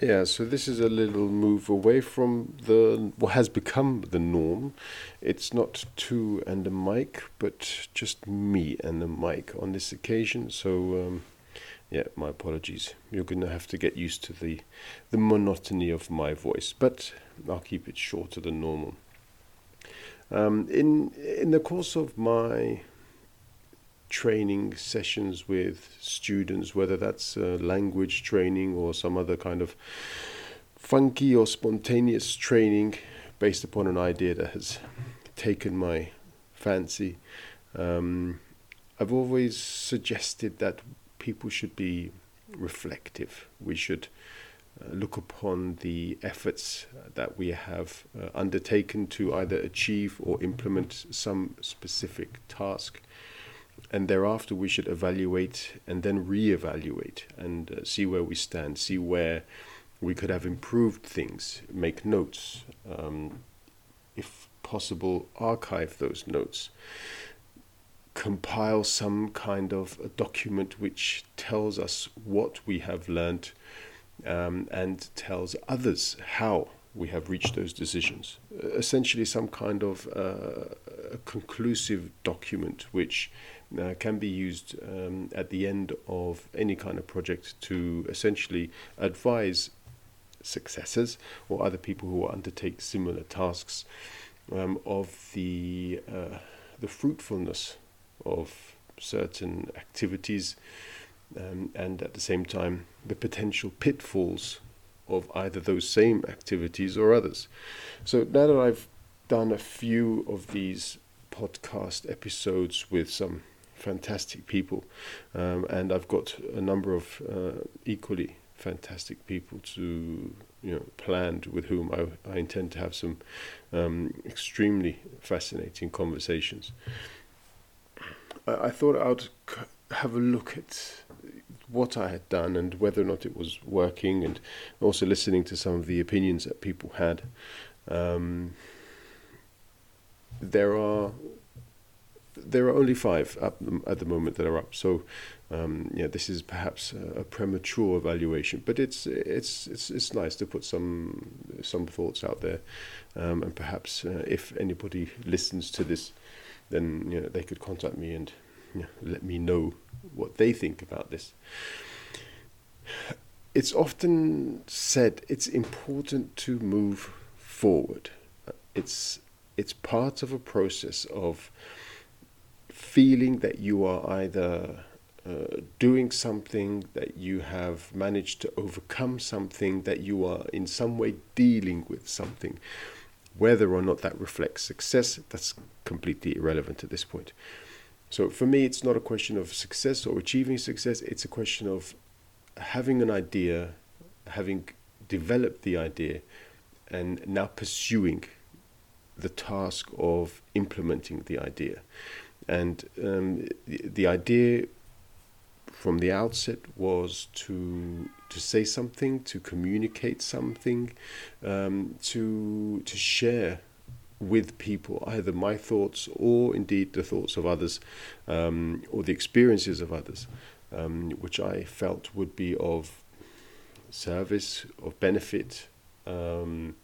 Yeah, so this is a little move away from the what has become the norm. It's not two and a mic, but just me and a mic on this occasion. So, um, yeah, my apologies. You're going to have to get used to the the monotony of my voice, but I'll keep it shorter than normal. Um, in in the course of my training sessions with students, whether that's uh, language training or some other kind of funky or spontaneous training based upon an idea that has taken my fancy. Um, I've always suggested that people should be reflective. We should uh, look upon the efforts that we have uh, undertaken to either achieve or implement some specific task and thereafter we should evaluate and then re-evaluate and uh, see where we stand, see where we could have improved things, make notes, um, if possible, archive those notes, compile some kind of a document which tells us what we have learned um, and tells others how we have reached those decisions. Essentially, some kind of uh, a conclusive document which uh, can be used um, at the end of any kind of project to essentially advise successors or other people who undertake similar tasks um, of the uh, the fruitfulness of certain activities um, and at the same time the potential pitfalls of either those same activities or others. So now that I've done a few of these podcast episodes with some fantastic people, um, and I've got a number of uh, equally fantastic people to you know planned with whom I, I intend to have some um, extremely fascinating conversations. I, I thought I'd have a look at what I had done and whether or not it was working, and also listening to some of the opinions that people had. Um, there are there are only five up at the moment that are up. So, um, yeah, this is perhaps a, a, premature evaluation, but it's it's it's it's nice to put some some thoughts out there, um, and perhaps uh, if anybody listens to this, then you know, they could contact me and let me know what they think about this. It's often said it's important to move forward. It's it's part of a process of feeling that you are either uh, doing something, that you have managed to overcome something, that you are in some way dealing with something. Whether or not that reflects success, that's completely irrelevant at this point. So for me, it's not a question of success or achieving success, it's a question of having an idea, having developed the idea, and now pursuing the task of implementing the idea. And um, the, the idea from the outset was to to say something, to communicate something, um, to to share with people either my thoughts or indeed the thoughts of others um, or the experiences of others, um, which I felt would be of service, of benefit, um,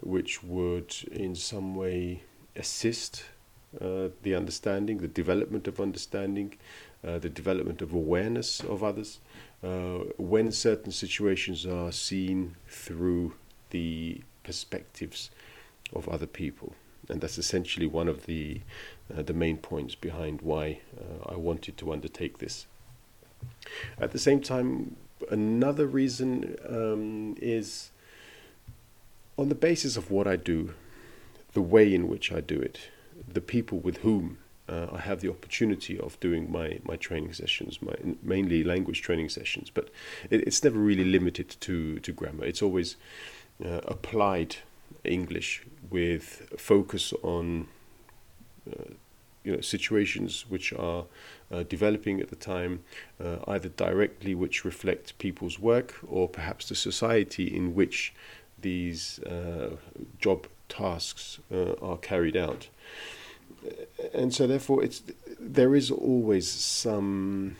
which would in some way assist uh, the understanding, the development of understanding, uh, the development of awareness of others, uh, when certain situations are seen through the perspectives of other people. And that's essentially one of the, uh, the main points behind why uh, I wanted to undertake this. At the same time, another reason um, is on the basis of what I do, the way in which I do it, the people with whom uh, I have the opportunity of doing my, my training sessions, my mainly language training sessions, but it, it's never really limited to, to grammar. It's always uh, applied English with focus on uh, you know situations which are uh, developing at the time, uh, either directly which reflect people's work or perhaps the society in which these uh, job tasks uh, are carried out. And so therefore it's there is always some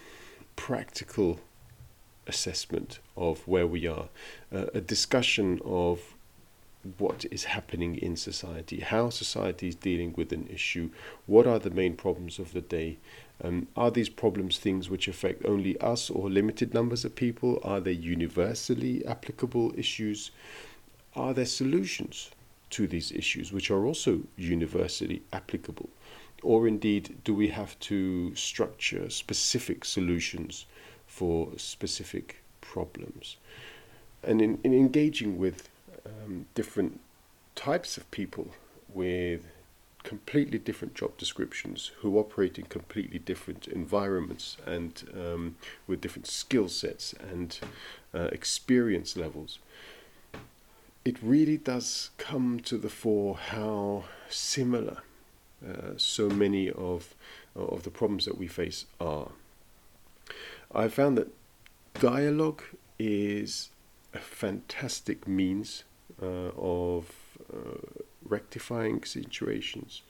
practical assessment of where we are, uh, a discussion of what is happening in society, how society is dealing with an issue, what are the main problems of the day. Um, are these problems things which affect only us or limited numbers of people? Are they universally applicable issues? Are there solutions to these issues which are also universally applicable? Or indeed, do we have to structure specific solutions for specific problems? And in, in engaging with um, different types of people with completely different job descriptions who operate in completely different environments and um, with different skill sets and uh, experience levels. It really does come to the fore how similar uh, so many of of the problems that we face are. I found that dialogue is a fantastic means of uh, rectifying situations,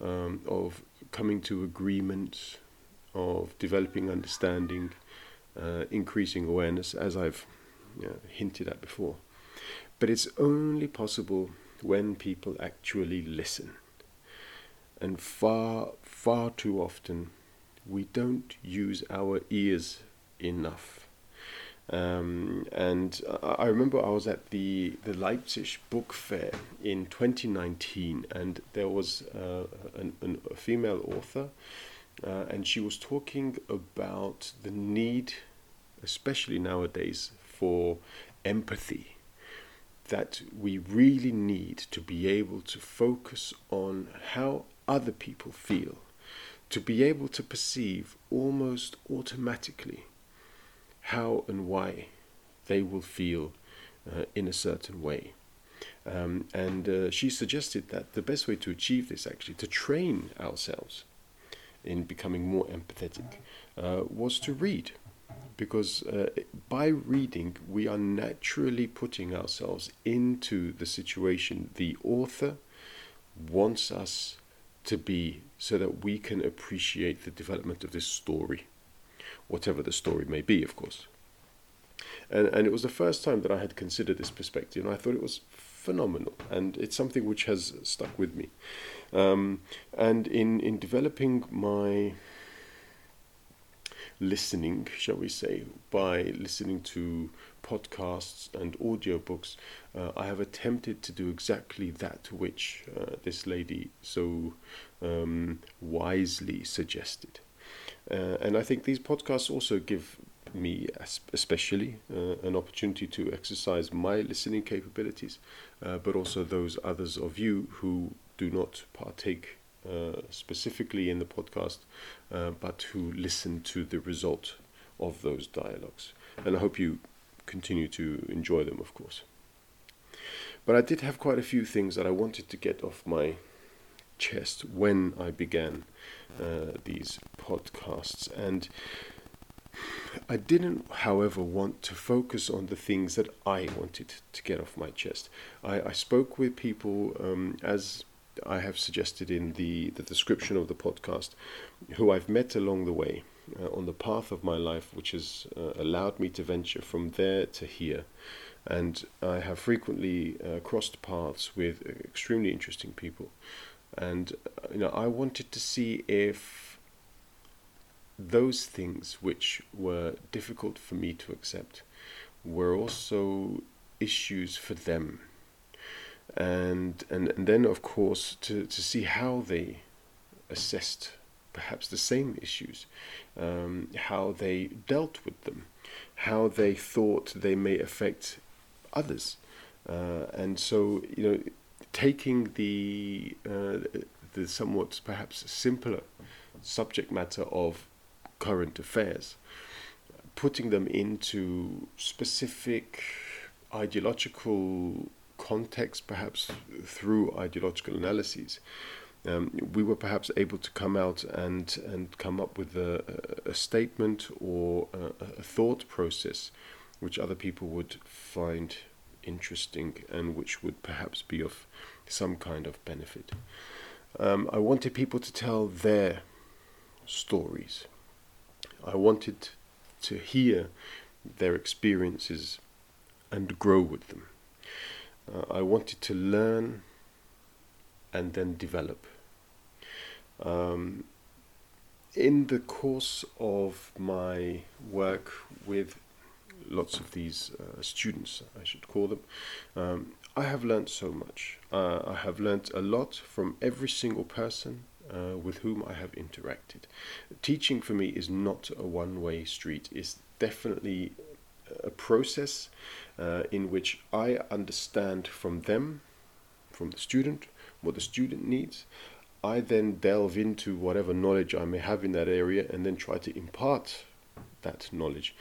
um, of coming to agreements, of developing understanding, uh, increasing awareness, as I've hinted at before. But it's only possible when people actually listen. And far, far too often, we don't use our ears enough. Um, and I remember I was at the, the Leipzig Book Fair in 2019, and there was uh, an, an, a female author, uh, and she was talking about the need, especially nowadays, for empathy. That we really need to be able to focus on how other people feel, to be able to perceive almost automatically how and why they will feel uh, in a certain way. Um, and uh, she suggested that the best way to achieve this, actually, to train ourselves in becoming more empathetic, uh, was to read. Because uh, by reading, we are naturally putting ourselves into the situation the author wants us to be so that we can appreciate the development of this story whatever the story may be, of course. And, and it was the first time that I had considered this perspective, and I thought it was phenomenal, and it's something which has stuck with me. Um, and in, in developing my listening, shall we say, by listening to podcasts and audiobooks, uh, I have attempted to do exactly that which uh, this lady so um, wisely suggested. Uh, and I think these podcasts also give me, especially, uh, an opportunity to exercise my listening capabilities, uh, but also those others of you who do not partake uh, specifically in the podcast, uh, but who listen to the result of those dialogues. And I hope you continue to enjoy them, of course. But I did have quite a few things that I wanted to get off my chest when I began uh, these podcasts. And I didn't, however, want to focus on the things that I wanted to get off my chest. I, I spoke with people, um, as I have suggested in the, the description of the podcast, who I've met along the way. Uh, on the path of my life, which has uh, allowed me to venture from there to here. And I have frequently uh, crossed paths with extremely interesting people and uh, you know I wanted to see if those things which were difficult for me to accept were also issues for them. And and, and then of course to, to see how they assessed perhaps the same issues um, how they dealt with them how they thought they may affect others. Uh, and so you know taking the uh, the somewhat perhaps simpler subject matter of current affairs, putting them into specific ideological context, perhaps through ideological analyses. Um, we were perhaps able to come out and and come up with a, a statement or a, a thought process which other people would find interesting and which would perhaps be of some kind of benefit. Um, I wanted people to tell their stories. I wanted to hear their experiences and grow with them. Uh, I wanted to learn and then develop. Um, in the course of my work with lots of these uh, students, I should call them, um, I have learned so much. Uh, I have learned a lot from every single person uh, with whom I have interacted. Teaching for me is not a one way street, it's definitely a process uh, in which I understand from them, from the student, what the student needs. I then delve into whatever knowledge I may have in that area and then try to impart that knowledge.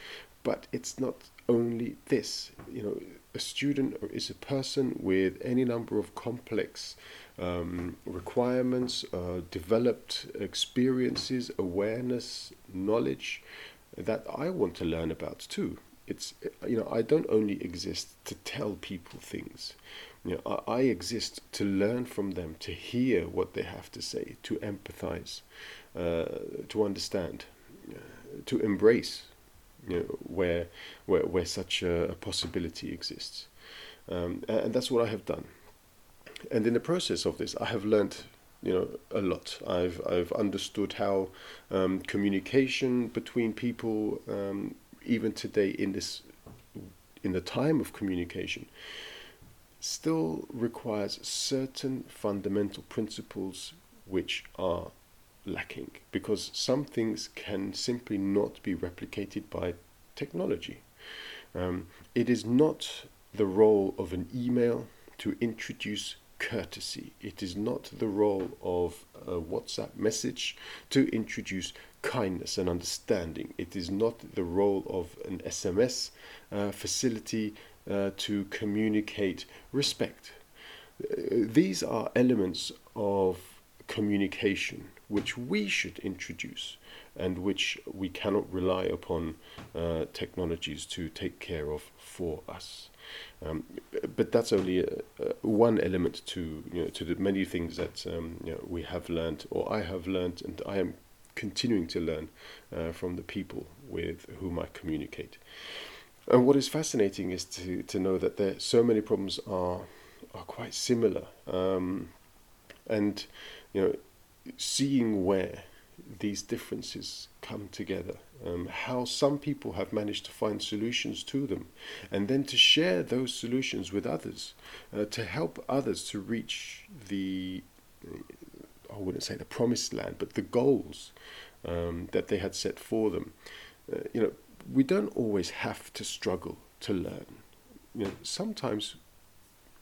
But it's not only this. You know, a student is a person with any number of complex um, requirements, uh, developed experiences, awareness, knowledge that I want to learn about too. It's you know I don't only exist to tell people things. You know, I, I exist to learn from them, to hear what they have to say, to empathize, uh, to understand, uh, to embrace you know, where, where, where such a, a possibility exists. Um, and, that's what I have done. And in the process of this, I have learned you know a lot. I've I've understood how um, communication between people, um, even today in this in the time of communication, still requires certain fundamental principles which are lacking because some things can simply not be replicated by technology. Um, it is not the role of an email to introduce courtesy. It is not the role of a WhatsApp message to introduce kindness and understanding. It is not the role of an SMS uh, facility uh, to communicate respect. Uh, these are elements of communication which we should introduce and which we cannot rely upon uh, technologies to take care of for us. Um, but that's only a, a one element to you know, to the many things that um, you know, we have learned, or I have learned, and I am continuing to learn uh, from the people with whom I communicate. And what is fascinating is to, to know that there so many problems are are quite similar, um, and you know, seeing where these differences come together, um, how some people have managed to find solutions to them, and then to share those solutions with others, uh, to help others to reach the, I wouldn't say the promised land, but the goals um, that they had set for them. Uh, you know, we don't always have to struggle to learn. You know, sometimes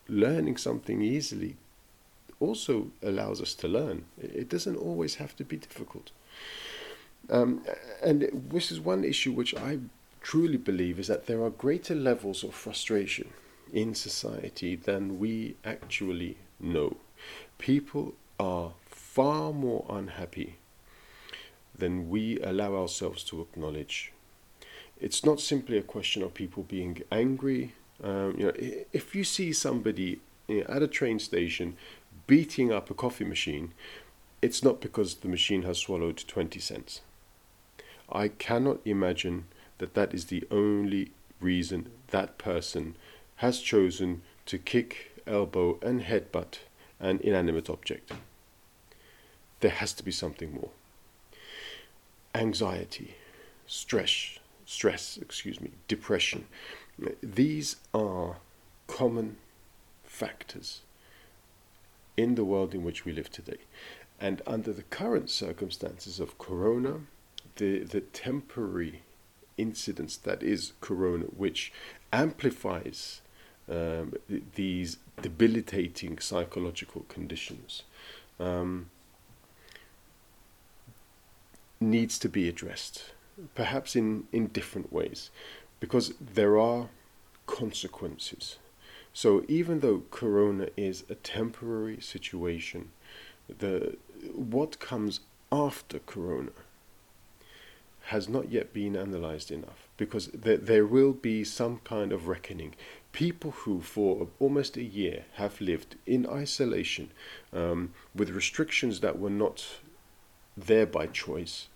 learning something easily also allows us to learn. It doesn't always have to be difficult. Um, and this is one issue which I truly believe is that there are greater levels of frustration in society than we actually know. People are far more unhappy than we allow ourselves to acknowledge. It's not simply a question of people being angry. Um, you know, if you see somebody at a train station beating up a coffee machine, it's not because the machine has swallowed 20 cents. I cannot imagine that that is the only reason that person has chosen to kick, elbow, and headbutt an inanimate object. There has to be something more. Anxiety, stress, stress, excuse me, depression. These are common factors in the world in which we live today. And under the current circumstances of corona, the, the temporary incidence that is corona, which amplifies um, th- these debilitating psychological conditions, um, needs to be addressed, perhaps in, in different ways, because there are consequences so even though corona is a temporary situation, the what comes after corona has not yet been analyzed enough because there, there will be some kind of reckoning. People who, for almost a year, have lived in isolation um, with restrictions that were not there by choice,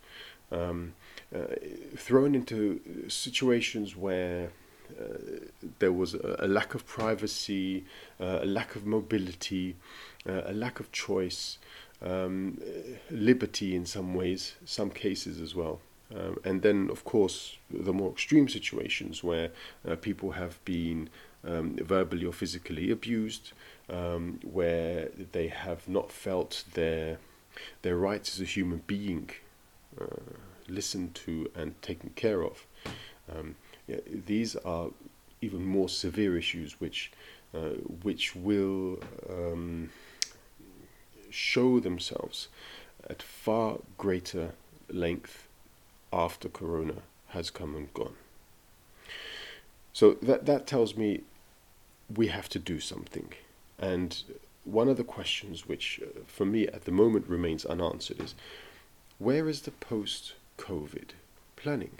um, uh, thrown into situations where there was a, a, lack of privacy, uh, a lack of mobility, uh, a lack of choice, um, liberty in some ways, some cases as well. Um, and then, of course, the more extreme situations where uh, people have been um, verbally or physically abused, um, where they have not felt their their rights as a human being uh, listened to and taken care of. These are even more severe issues, which uh, which will um, show themselves at far greater length after Corona has come and gone. So that that tells me we have to do something, and one of the questions which, uh, for me, at the moment remains unanswered is, where is the post-COVID planning?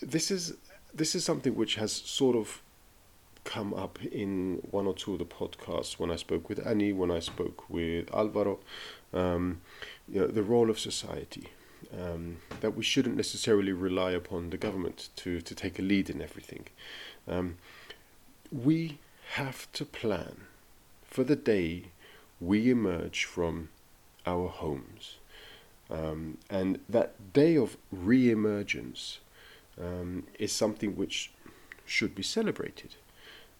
This is this is something which has sort of come up in one or two of the podcasts when I spoke with Annie, when I spoke with Alvaro, um, you know, the role of society. Um, that we shouldn't necessarily rely upon the government to, to take a lead in everything. Um, we have to plan for the day we emerge from our homes. Um, and that day of re emergence um, is something which should be celebrated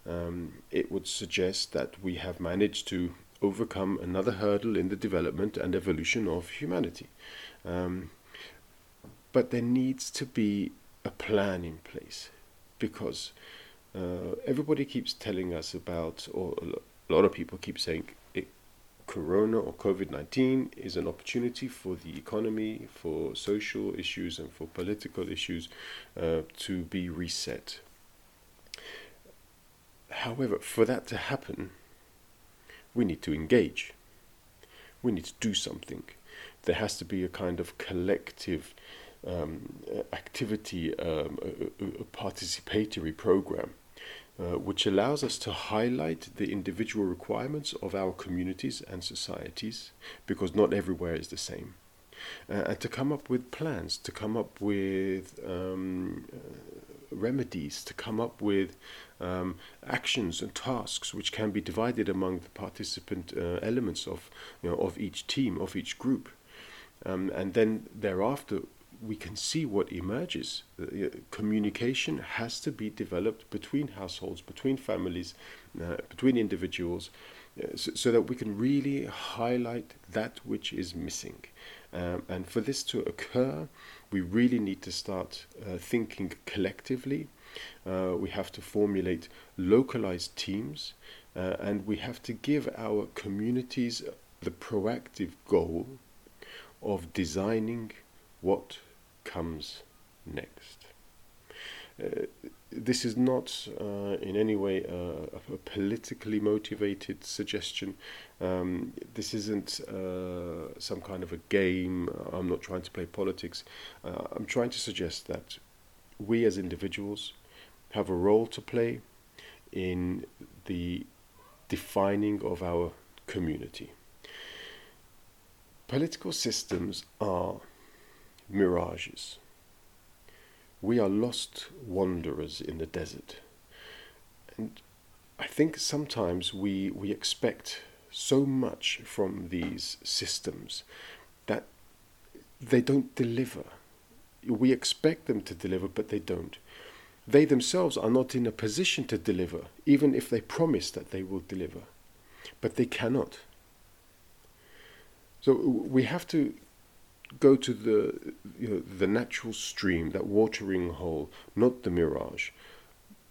um, it would suggest that we have managed to overcome another hurdle in the development and evolution of humanity. Um, but there needs to be a plan in place because uh, everybody keeps telling us about, or a lot of people keep saying, it, Corona or COVID 19 is an opportunity for the economy, for social issues, and for political issues uh, to be reset. However, for that to happen, we need to engage. We need to do something. There has to be a kind of collective um, activity, um, a, a, participatory program, uh, which allows us to highlight the individual requirements of our communities and societies, because not everywhere is the same. Uh, and to come up with plans, to come up with um, uh, remedies, to come up with um, actions and tasks which can be divided among the participant uh, elements of you know, of each team of each group, um, and then thereafter we can see what emerges. Uh, communication has to be developed between households, between families, uh, between individuals, uh, so, so, that we can really highlight that which is missing. Um, and for this to occur, we really need to start uh, thinking collectively uh, we have to formulate localized teams, uh, and we have to give our communities the proactive goal of designing what comes next. Uh, this is not uh, in any way a, a, politically motivated suggestion. Um, this isn't uh, some kind of a game. I'm not trying to play politics. Uh, I'm trying to suggest that we as individuals, have a role to play in the defining of our community. Political systems are mirages. We are lost wanderers in the desert. And I think sometimes we, we expect so much from these systems that they don't deliver. We expect them to deliver, but they don't they themselves are not in a position to deliver, even if they promise that they will deliver. But they cannot. So we have to go to the you know, the natural stream, that watering hole, not the mirage.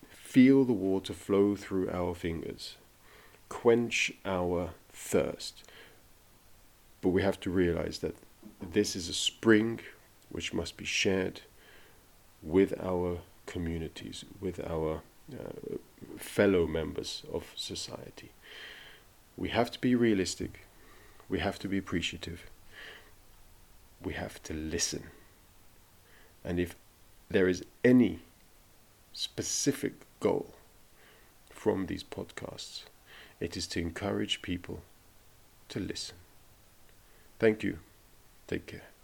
Feel the water flow through our fingers, quench our thirst. But we have to realize that this is a spring which must be shared with our communities, with our uh, fellow members of society. We have to be realistic, we have to be appreciative, we have to listen. And if there is any specific goal from these podcasts, it is to encourage people to listen. Thank you. Take care.